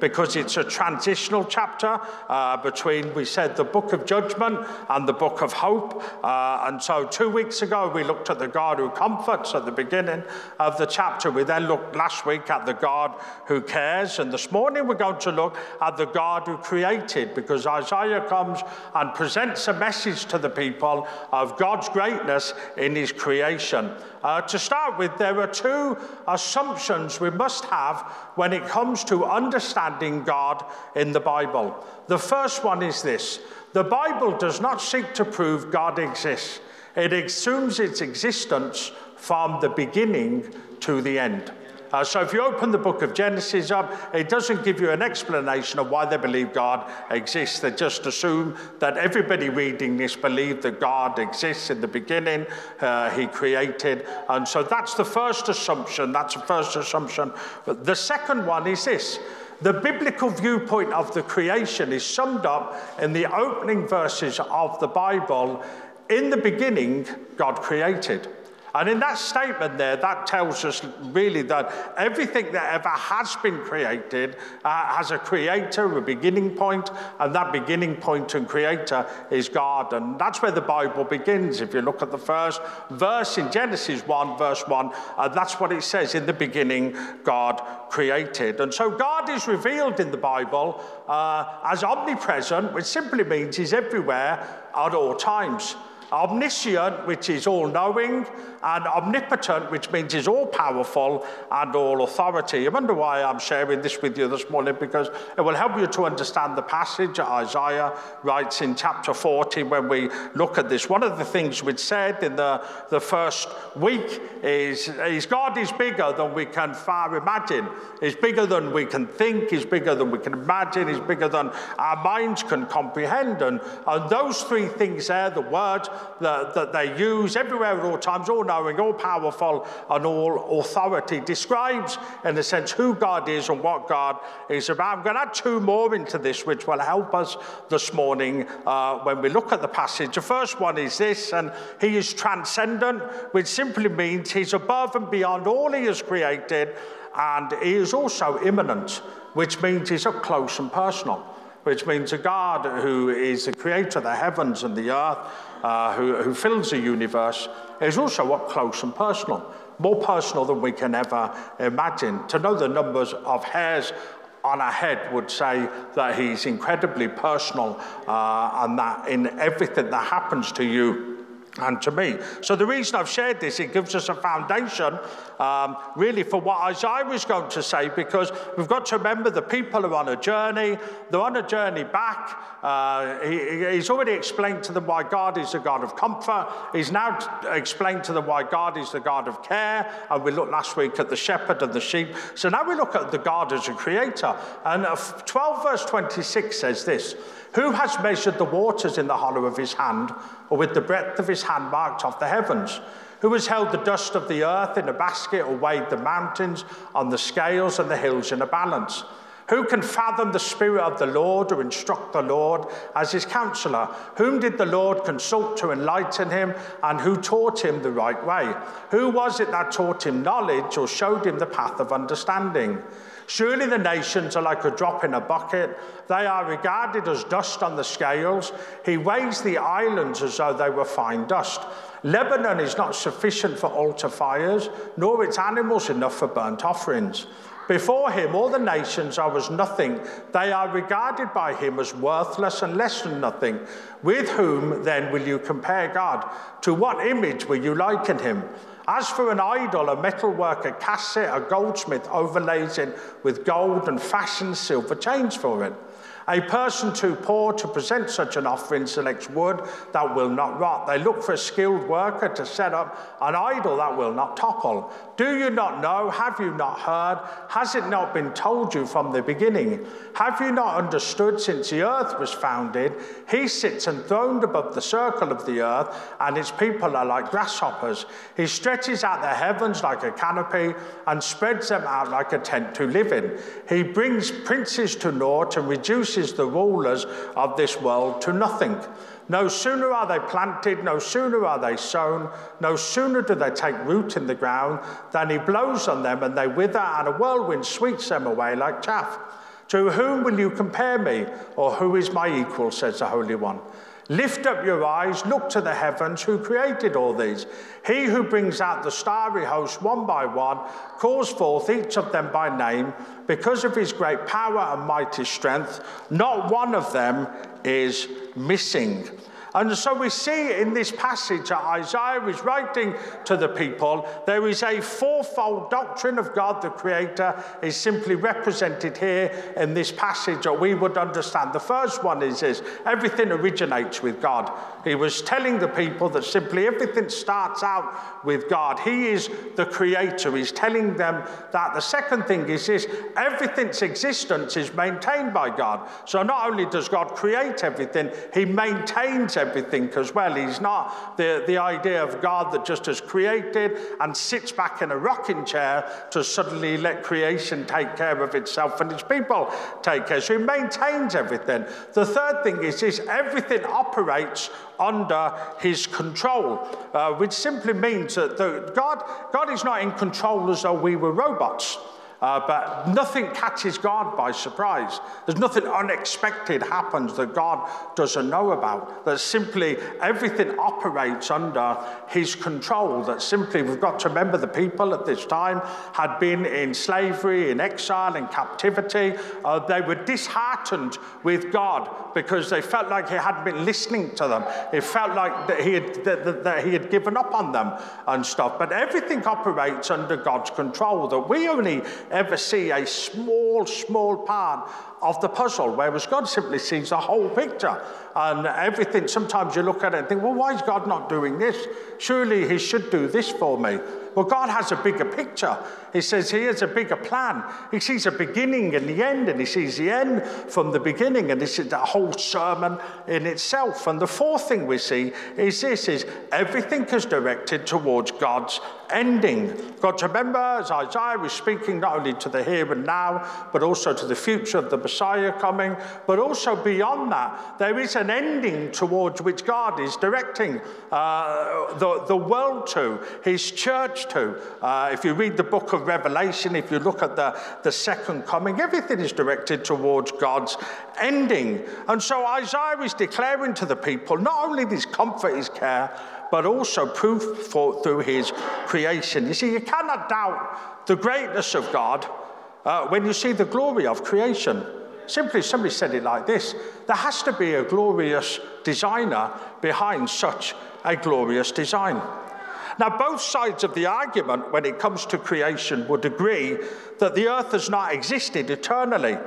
because it's a transitional chapter uh, between, we said, the book of judgment and the book of hope. Uh, and so, two weeks ago, we looked at the God who comforts at the beginning of the chapter. We then looked last week at the God who cares. And this morning, we're going to look at the God who created, because Isaiah comes and presents a message to the people of God's greatness in his creation. Uh, to start with, there are two assumptions we must have when it comes to understanding God in the Bible. The first one is this the Bible does not seek to prove God exists, it assumes its existence from the beginning to the end. Uh, so if you open the book of Genesis up, it doesn't give you an explanation of why they believe God exists. They just assume that everybody reading this believed that God exists in the beginning, uh, He created. And so that's the first assumption. That's the first assumption. But the second one is this. The biblical viewpoint of the creation is summed up in the opening verses of the Bible. In the beginning, God created. And in that statement there, that tells us really that everything that ever has been created uh, has a creator, a beginning point, and that beginning point and creator is God. And that's where the Bible begins. If you look at the first verse in Genesis 1, verse 1, uh, that's what it says In the beginning, God created. And so God is revealed in the Bible uh, as omnipresent, which simply means he's everywhere at all times omniscient, which is all knowing, and omnipotent, which means he's all powerful and all authority. I wonder why I'm sharing this with you this morning because it will help you to understand the passage Isaiah writes in chapter 40 when we look at this. One of the things we'd said in the, the first week is, is God is bigger than we can far imagine. He's bigger than we can think, he's bigger than we can imagine, he's bigger than our minds can comprehend. And, and those three things there, the word that, that they use everywhere at all times, all knowing, all powerful, and all authority, describes, in a sense, who God is and what God is about. I'm going to add two more into this, which will help us this morning uh, when we look at the passage. The first one is this, and He is transcendent, which simply means He's above and beyond all He has created, and He is also immanent, which means He's up close and personal which means a God who is the creator of the heavens and the earth, uh, who, who fills the universe, is also up close and personal, more personal than we can ever imagine. To know the numbers of hairs on our head would say that he's incredibly personal uh, and that in everything that happens to you, and to me. So, the reason I've shared this, it gives us a foundation um, really for what Isaiah was going to say, because we've got to remember the people are on a journey, they're on a journey back. Uh, he, he's already explained to them why God is the God of comfort. He's now explained to them why God is the God of care. And we looked last week at the shepherd and the sheep. So now we look at the God as a creator. And uh, 12 verse 26 says this Who has measured the waters in the hollow of his hand, or with the breadth of his hand marked off the heavens? Who has held the dust of the earth in a basket or weighed the mountains on the scales and the hills in a balance? Who can fathom the Spirit of the Lord or instruct the Lord as his counselor? Whom did the Lord consult to enlighten him, and who taught him the right way? Who was it that taught him knowledge or showed him the path of understanding? Surely the nations are like a drop in a bucket. They are regarded as dust on the scales. He weighs the islands as though they were fine dust. Lebanon is not sufficient for altar fires, nor its animals enough for burnt offerings. Before him, all the nations are as nothing. They are regarded by him as worthless and less than nothing. With whom then will you compare God? To what image will you liken him? As for an idol, a metal worker casts it, a goldsmith overlays it with gold and fashions silver chains for it. A person too poor to present such an offering selects wood that will not rot. They look for a skilled worker to set up an idol that will not topple. Do you not know? Have you not heard? Has it not been told you from the beginning? Have you not understood since the earth was founded? He sits enthroned above the circle of the earth, and its people are like grasshoppers. He stretches out the heavens like a canopy and spreads them out like a tent to live in. He brings princes to naught and reduces reduces the rulers of this world to nothing. No sooner are they planted, no sooner are they sown, no sooner do they take root in the ground than he blows on them and they wither, and a whirlwind sweeps them away like chaff. To whom will you compare me? Or who is my equal, says the Holy One? Lift up your eyes, look to the heavens, who created all these. He who brings out the starry host one by one, calls forth each of them by name, because of his great power and mighty strength, not one of them is missing. And so we see in this passage that Isaiah is writing to the people, there is a fourfold doctrine of God the Creator is simply represented here in this passage that we would understand. The first one is this everything originates with God. He was telling the people that simply everything starts out with God. He is the Creator. He's telling them that. The second thing is this everything's existence is maintained by God. So not only does God create everything, He maintains everything as well. He's not the, the idea of God that just has created and sits back in a rocking chair to suddenly let creation take care of itself and its people take care. So he maintains everything. The third thing is is everything operates under his control, uh, which simply means that the, God, God is not in control as though we were robots. Uh, but nothing catches God by surprise. There's nothing unexpected happens that God doesn't know about. That simply everything operates under His control. That simply we've got to remember the people at this time had been in slavery, in exile, in captivity. Uh, they were disheartened with God because they felt like He hadn't been listening to them. It felt like that He had, that, that he had given up on them and stuff. But everything operates under God's control. That we only ever see a small, small part of the puzzle, whereas God simply sees the whole picture and everything. Sometimes you look at it and think, well, why is God not doing this? Surely He should do this for me. Well, God has a bigger picture. He says He has a bigger plan. He sees a beginning and the end, and He sees the end from the beginning, and this is the whole sermon in itself. And the fourth thing we see is this: is everything is directed towards God's ending. To remember, as Isaiah was speaking not only to the here and now, but also to the future of the Messiah coming, but also beyond that, there is an ending towards which God is directing uh, the, the world to, His church to. Uh, if you read the book of Revelation, if you look at the, the second coming, everything is directed towards God's ending. And so Isaiah is declaring to the people not only this comfort, his care, but also proof for, through his creation. You see, you cannot doubt the greatness of God uh, when you see the glory of creation. Simply, somebody said it like this there has to be a glorious designer behind such a glorious design. Now, both sides of the argument when it comes to creation would agree that the earth has not existed eternally.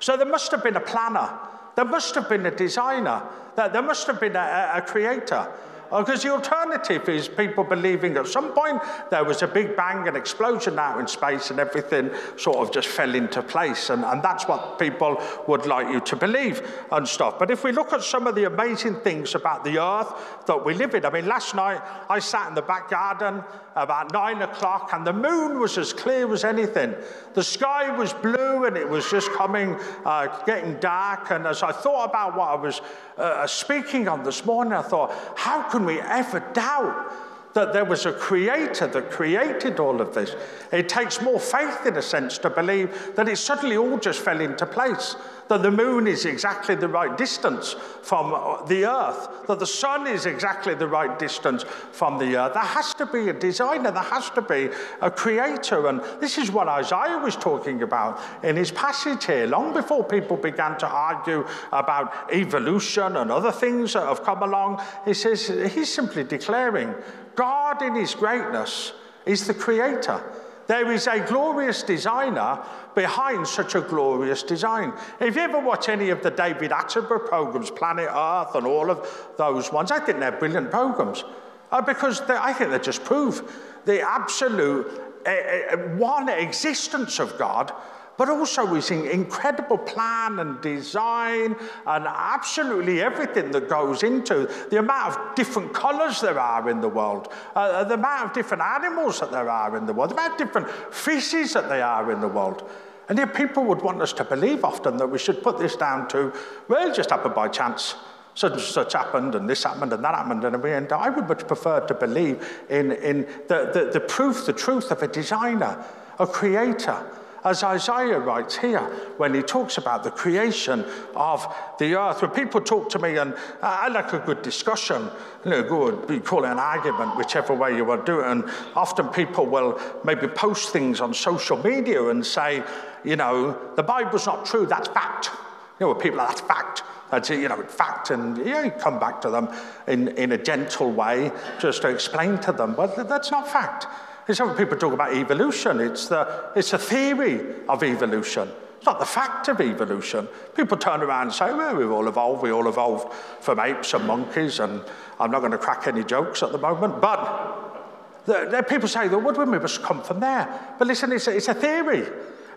So there must have been a planner, there must have been a designer, there must have been a, a creator. Oh, because the alternative is people believing at some point there was a big bang, an explosion out in space, and everything sort of just fell into place. And, and that's what people would like you to believe and stuff. But if we look at some of the amazing things about the earth that we live in, I mean, last night I sat in the back garden about nine o'clock, and the moon was as clear as anything. The sky was blue, and it was just coming, uh, getting dark. And as I thought about what I was uh, speaking on this morning, I thought, how can we ever doubt that there was a creator that created all of this? It takes more faith, in a sense, to believe that it suddenly all just fell into place that the moon is exactly the right distance from uh, the earth, that the sun is exactly the right distance from the earth. There has to be a designer, there has to be a creator. And this is what Isaiah was talking about in his passage here, long before people began to argue about evolution and other things that have come along. He says he's simply declaring God in his greatness is the creator. There is a glorious designer behind such a glorious design. If you ever watch any of the David Attenborough programs, Planet Earth and all of those ones, I think they're brilliant programs uh, because I think they just prove the absolute uh, one existence of God but also we see incredible plan and design and absolutely everything that goes into the amount of different colors there are in the world, uh, the amount of different animals that there are in the world, the amount of different fishes that there are in the world. And yet people would want us to believe often that we should put this down to, well, it just happened by chance. Such and such happened, and this happened, and that happened, and, and I would much prefer to believe in, in the, the, the proof, the truth of a designer, a creator, as Isaiah writes here when he talks about the creation of the earth. When people talk to me, and I like a good discussion, you know, good, we call it an argument, whichever way you want to do it. And often people will maybe post things on social media and say, you know, the Bible's not true, that's fact. You know, people are, that's fact. That's, you know, fact. And yeah, you come back to them in, in a gentle way just to explain to them, but that's not fact. It's when people talk about evolution, it's, the, it's a theory of evolution. It's not the fact of evolution. People turn around and say, well, we've all evolved. We all evolved from apes and monkeys, and I'm not going to crack any jokes at the moment. But the, the people say, the woodwind must come from there. But listen, it's it's a theory.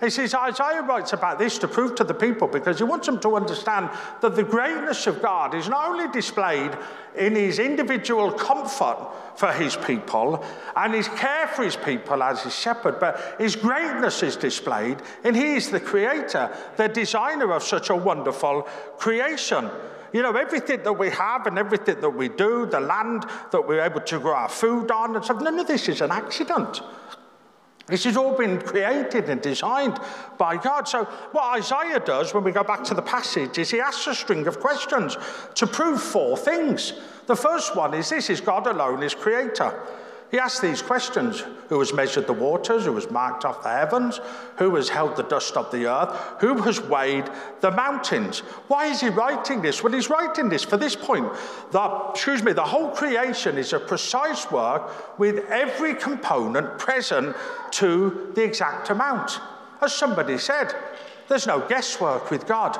He says, Isaiah writes about this to prove to the people because he wants them to understand that the greatness of God is not only displayed in his individual comfort for his people and his care for his people as his shepherd, but his greatness is displayed in he is the creator, the designer of such a wonderful creation. You know, everything that we have and everything that we do, the land that we're able to grow our food on, and stuff, none of this is an accident. This has all been created and designed by God. So, what Isaiah does when we go back to the passage is he asks a string of questions to prove four things. The first one is this is God alone is creator. He asked these questions Who has measured the waters? Who has marked off the heavens? Who has held the dust of the earth? Who has weighed the mountains? Why is he writing this? Well, he's writing this for this point that, excuse me, the whole creation is a precise work with every component present to the exact amount. As somebody said, there's no guesswork with God.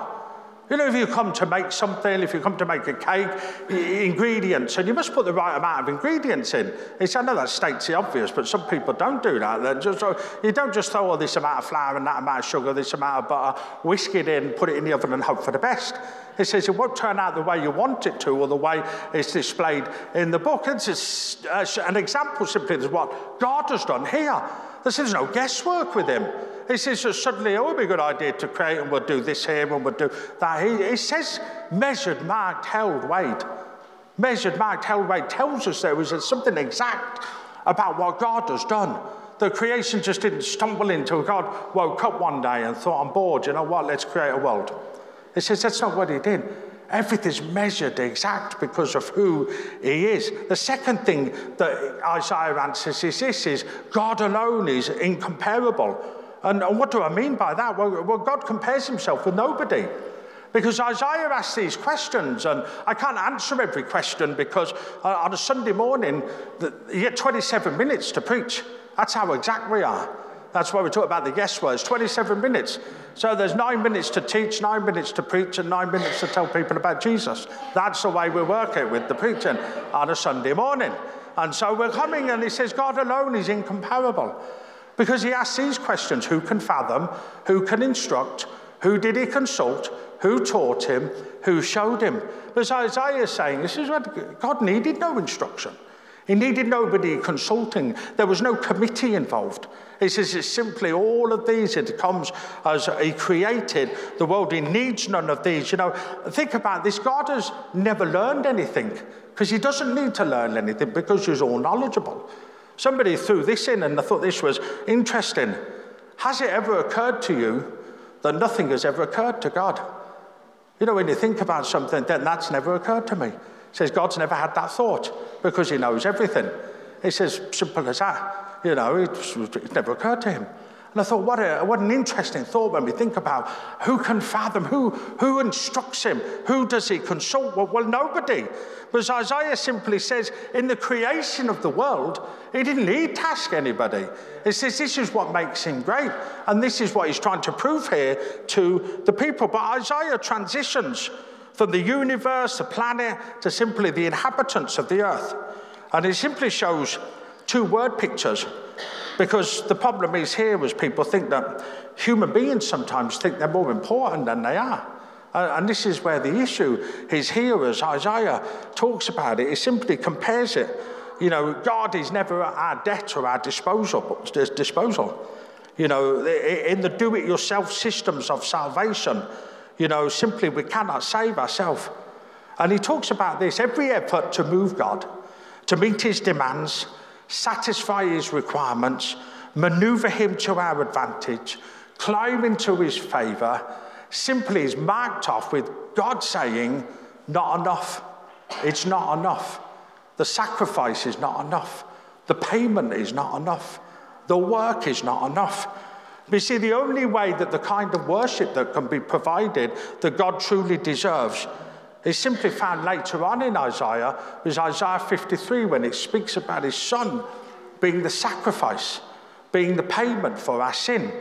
You know, if you come to make something, if you come to make a cake, ingredients, and you must put the right amount of ingredients in. It's, I know that states the obvious, but some people don't do that. Just, you don't just throw all this amount of flour and that amount of sugar, this amount of butter, whisk it in, put it in the oven, and hope for the best. It says it won't turn out the way you want it to or the way it's displayed in the book. It's uh, an example simply of what God has done here. There's no guesswork with him. He says suddenly, oh, it would be a good idea to create and we'll do this here and we'll do that. He, he says measured, marked, held, weighed. Measured, marked, held, weighed tells us there was something exact about what God has done. The creation just didn't stumble into God woke up one day and thought, I'm bored, you know what, let's create a world. He says that's not what he did. Everything's measured exact because of who he is. The second thing that Isaiah answers is this is God alone is incomparable. And, what do I mean by that? Well, well, God compares himself with nobody. Because Isaiah asks these questions, and I can't answer every question because uh, on a Sunday morning, you get 27 minutes to preach. That's how exact we are. That's why we talk about the guest words 27 minutes. So there's nine minutes to teach, nine minutes to preach, and nine minutes to tell people about Jesus. That's the way we work it with the preaching on a Sunday morning. And so we're coming, and he says, God alone is incomparable. Because he asks these questions who can fathom, who can instruct, who did he consult, who taught him, who showed him. As Isaiah is saying, this is what God needed no instruction. He needed nobody consulting. There was no committee involved. He says it's simply all of these. It comes as he created the world. He needs none of these. You know, think about this. God has never learned anything because he doesn't need to learn anything because he's all knowledgeable. Somebody threw this in and I thought this was interesting. Has it ever occurred to you that nothing has ever occurred to God? You know, when you think about something, then that's never occurred to me says God's never had that thought because he knows everything. He says, simple as that. You know, it, it never occurred to him. And I thought, what, a, what an interesting thought when we think about who can fathom, who, who instructs him, who does he consult? Well, well, nobody. But Isaiah simply says, in the creation of the world, he didn't need to ask anybody. He says, this is what makes him great. And this is what he's trying to prove here to the people. But Isaiah transitions from the universe, the planet, to simply the inhabitants of the earth. And it simply shows two word pictures because the problem is here was people think that human beings sometimes think they're more important than they are. And this is where the issue is here, as Isaiah talks about it. He simply compares it. You know, God is never at our debt or our disposal. disposal. You know, in the do it yourself systems of salvation, you know, simply we cannot save ourselves. And he talks about this every effort to move God, to meet his demands, satisfy his requirements, maneuver him to our advantage, climb into his favor, simply is marked off with God saying, Not enough. It's not enough. The sacrifice is not enough. The payment is not enough. The work is not enough. You see, the only way that the kind of worship that can be provided that God truly deserves is simply found later on in Isaiah, is Isaiah 53, when it speaks about his son being the sacrifice, being the payment for our sin.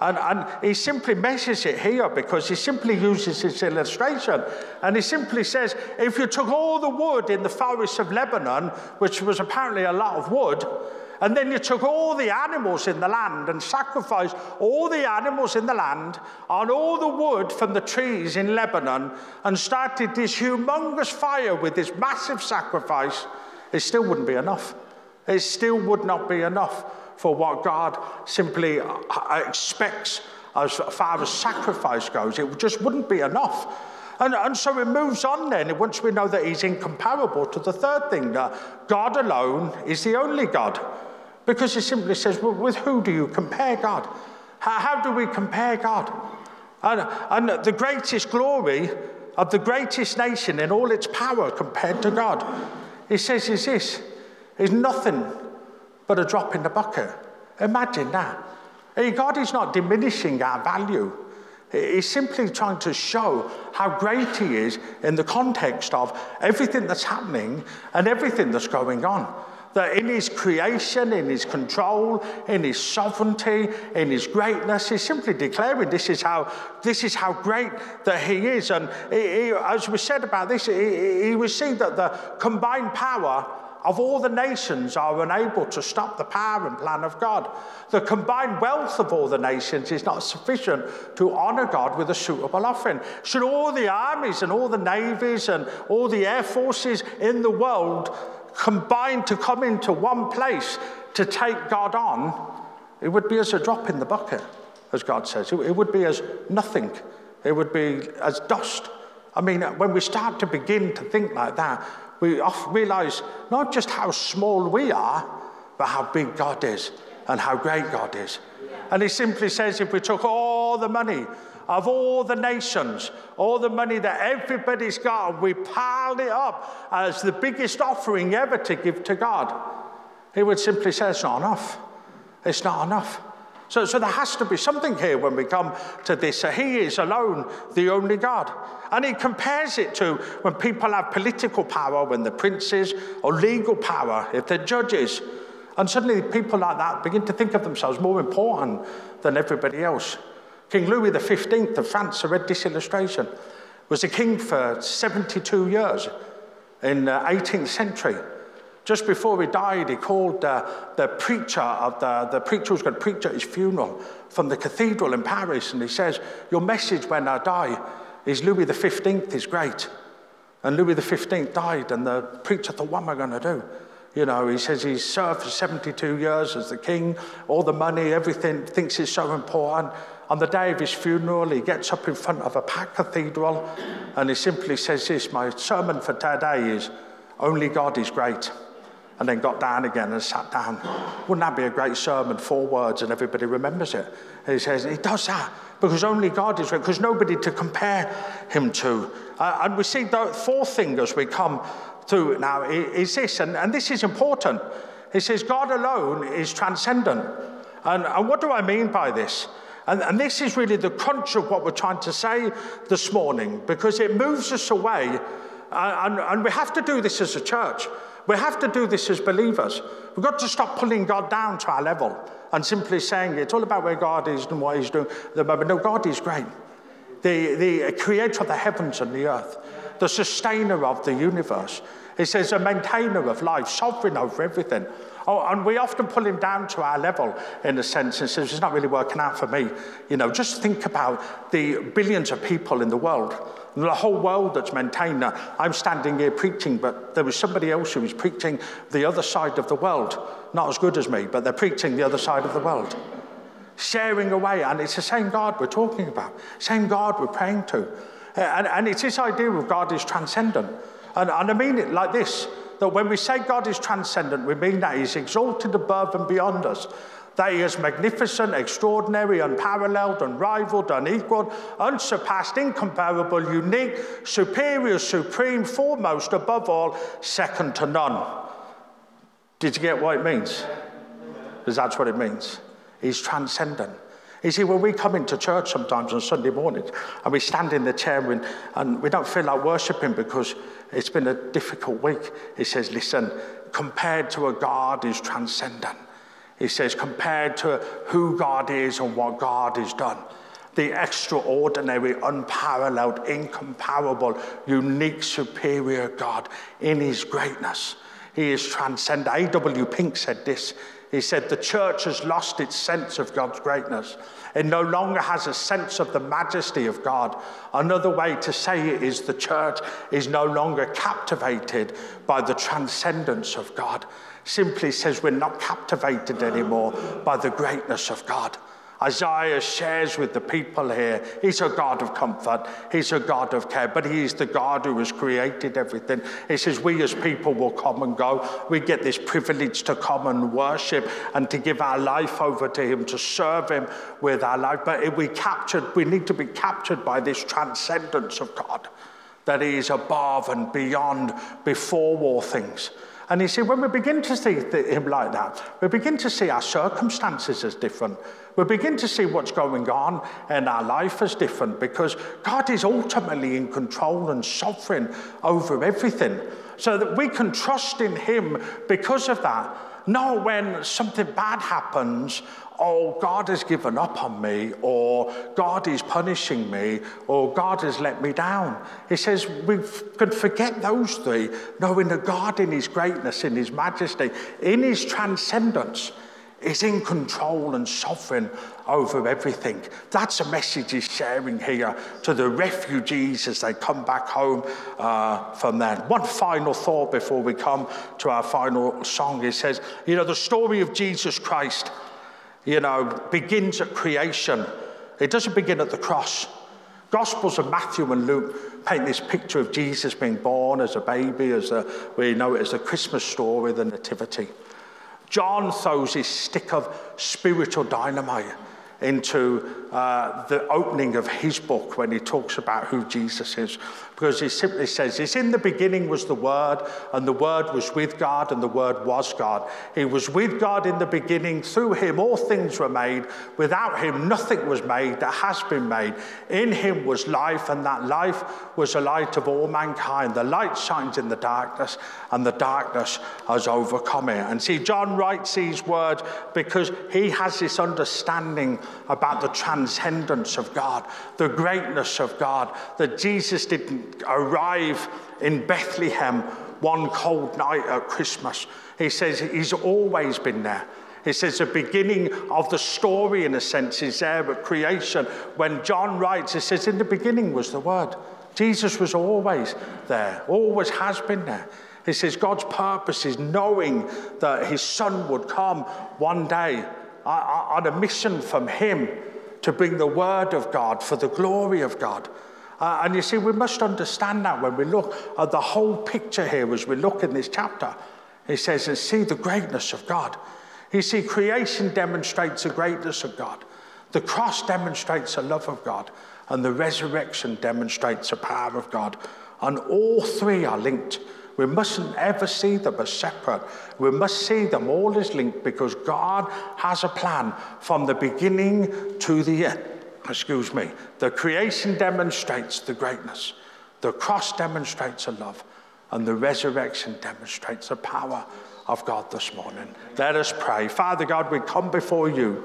And, and he simply measures it here because he simply uses this illustration. And he simply says if you took all the wood in the forests of Lebanon, which was apparently a lot of wood, and then you took all the animals in the land and sacrificed all the animals in the land on all the wood from the trees in Lebanon and started this humongous fire with this massive sacrifice, it still wouldn't be enough. It still would not be enough for what God simply uh, expects as far as sacrifice goes. It just wouldn't be enough. And, and so it moves on then, once we know that he's incomparable, to the third thing that God alone is the only God. Because he simply says, well, with who do you compare God? How, how do we compare God? And, and the greatest glory of the greatest nation in all its power compared to God, he says, is this is nothing but a drop in the bucket. Imagine that. God is not diminishing our value. He's simply trying to show how great he is in the context of everything that's happening and everything that's going on. That in his creation, in his control, in his sovereignty, in his greatness, he's simply declaring this is how, this is how great that he is. And he, he, as we said about this, he, he received that the combined power of all the nations are unable to stop the power and plan of God. The combined wealth of all the nations is not sufficient to honor God with a suitable offering. Should all the armies and all the navies and all the air forces in the world combine to come into one place to take God on, it would be as a drop in the bucket, as God says. It would be as nothing. It would be as dust. I mean, when we start to begin to think like that, we realize not just how small we are, but how big God is and how great God is. And he simply says if we took all the money of all the nations, all the money that everybody's got, and we piled it up as the biggest offering ever to give to God, he would simply say, It's not enough. It's not enough. So, so there has to be something here when we come to this. So he is alone the only God. And he compares it to when people have political power, when they're princes, or legal power, if they're judges. And suddenly people like that begin to think of themselves more important than everybody else. King Louis XV of France, I read this illustration, was a king for 72 years in the 18th century. Just before he died, he called uh, the preacher of the, the preacher who's going to preach at his funeral from the cathedral in Paris, and he says, Your message when I die is Louis XV is great. And Louis XV died, and the preacher thought, What am I going to do? You know, he says he's served for 72 years as the king, all the money, everything, thinks is so important. On the day of his funeral, he gets up in front of a packed cathedral and he simply says this My sermon for today is Only God is great and then got down again and sat down. Wouldn't that be a great sermon? Four words and everybody remembers it. And he says, He does that because only God is, great, because nobody to compare him to. Uh, and we see the fourth thing as we come through now is this, and, and this is important. He says, God alone is transcendent. And, and what do I mean by this? And, and, this is really the crunch of what we're trying to say this morning because it moves us away. And, and we have to do this as a church. We have to do this as believers. We've got to stop pulling God down to our level and simply saying it's all about where God is and what He's doing. But no, God is great. The, the creator of the heavens and the earth, the sustainer of the universe. He says, a maintainer of life, sovereign over everything. Oh, and we often pull him down to our level in a sense and says, it's not really working out for me. You know, just think about the billions of people in the world the whole world that's maintained. Now, I'm standing here preaching, but there was somebody else who was preaching the other side of the world. Not as good as me, but they're preaching the other side of the world. Sharing away, and it's the same God we're talking about, same God we're praying to. And, and it's this idea of God is transcendent. And, and I mean it like this that when we say God is transcendent, we mean that He's exalted above and beyond us that he is magnificent, extraordinary, unparalleled, unrivaled, unequaled, unsurpassed, incomparable, unique, superior, supreme, foremost, above all, second to none. Did you get what it means? Because that's what it means. He's transcendent. You see, when we come into church sometimes on Sunday mornings and we stand in the chair and, and we don't feel like worshipping because it's been a difficult week, he says, listen, compared to a God is transcendent, he says, compared to who God is and what God has done, the extraordinary, unparalleled, incomparable, unique, superior God in his greatness. He is transcendent. A.W. Pink said this. He said, The church has lost its sense of God's greatness. It no longer has a sense of the majesty of God. Another way to say it is the church is no longer captivated by the transcendence of God simply says we're not captivated anymore by the greatness of God. Isaiah shares with the people here, he's a God of comfort, he's a God of care, but he is the God who has created everything. He says, We as people will come and go. We get this privilege to come and worship and to give our life over to him, to serve him with our life. But we captured, we need to be captured by this transcendence of God, that he is above and beyond, before all things. And you see, when we begin to see him like that, we begin to see our circumstances as different. We begin to see what's going on in our life as different because God is ultimately in control and sovereign over everything. So that we can trust in him because of that. Not when something bad happens oh, God has given up on me, or God is punishing me, or God has let me down. He says we can forget those three, knowing that God, in His greatness, in His majesty, in His transcendence, is in control and sovereign over everything. That's a message he's sharing here to the refugees as they come back home uh, from there. One final thought before we come to our final song. He says, You know, the story of Jesus Christ you know, begins at creation. It doesn't begin at the cross. Gospels of Matthew and Luke paint this picture of Jesus being born as a baby, as a, we know it as a Christmas story, the Nativity. John throws his stick of spiritual dynamite into uh, the opening of his book when he talks about who Jesus is. Because he simply says, It's in the beginning was the Word, and the Word was with God, and the Word was God. He was with God in the beginning. Through him, all things were made. Without him, nothing was made that has been made. In him was life, and that life was the light of all mankind. The light shines in the darkness, and the darkness has overcome it. And see, John writes these words because he has this understanding about the transcendence of God, the greatness of God, that Jesus didn't arrive in Bethlehem one cold night at Christmas. He says he's always been there. He says the beginning of the story, in a sense, is there at creation. When John writes, he says, In the beginning was the Word. Jesus was always there, always has been there. He says God's purpose is knowing that his son would come one day on a mission from Him to bring the Word of God for the glory of God. Uh, and you see, we must understand that when we look at the whole picture here as we look in this chapter. He says, and see the greatness of God. You see, creation demonstrates the greatness of God, the cross demonstrates the love of God, and the resurrection demonstrates the power of God. And all three are linked. We mustn't ever see them as separate. We must see them all as linked because God has a plan from the beginning to the end. Excuse me. The creation demonstrates the greatness, the cross demonstrates the love, and the resurrection demonstrates the power of God this morning. Let us pray. Father God, we come before you.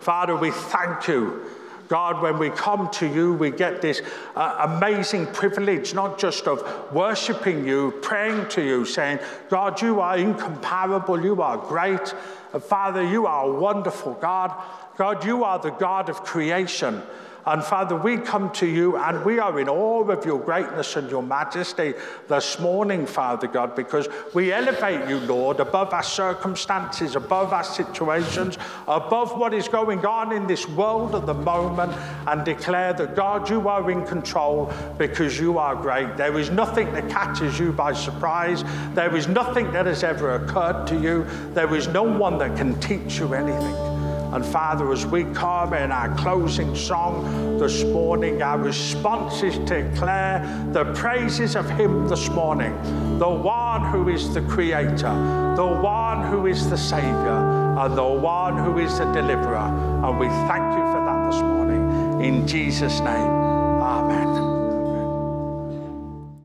Father, we thank you God, when we come to you, we get this uh, amazing privilege, not just of worshiping you, praying to you, saying, God, you are incomparable, you are great. Father, you are a wonderful God. God, you are the God of creation. And Father, we come to you and we are in awe of your greatness and your majesty this morning, Father God, because we elevate you, Lord, above our circumstances, above our situations, above what is going on in this world at the moment, and declare that, God, you are in control because you are great. There is nothing that catches you by surprise, there is nothing that has ever occurred to you, there is no one that can teach you anything. And Father, as we come in our closing song this morning, our response is to declare the praises of Him this morning, the one who is the Creator, the one who is the Savior, and the one who is the Deliverer. And we thank you for that this morning. In Jesus' name.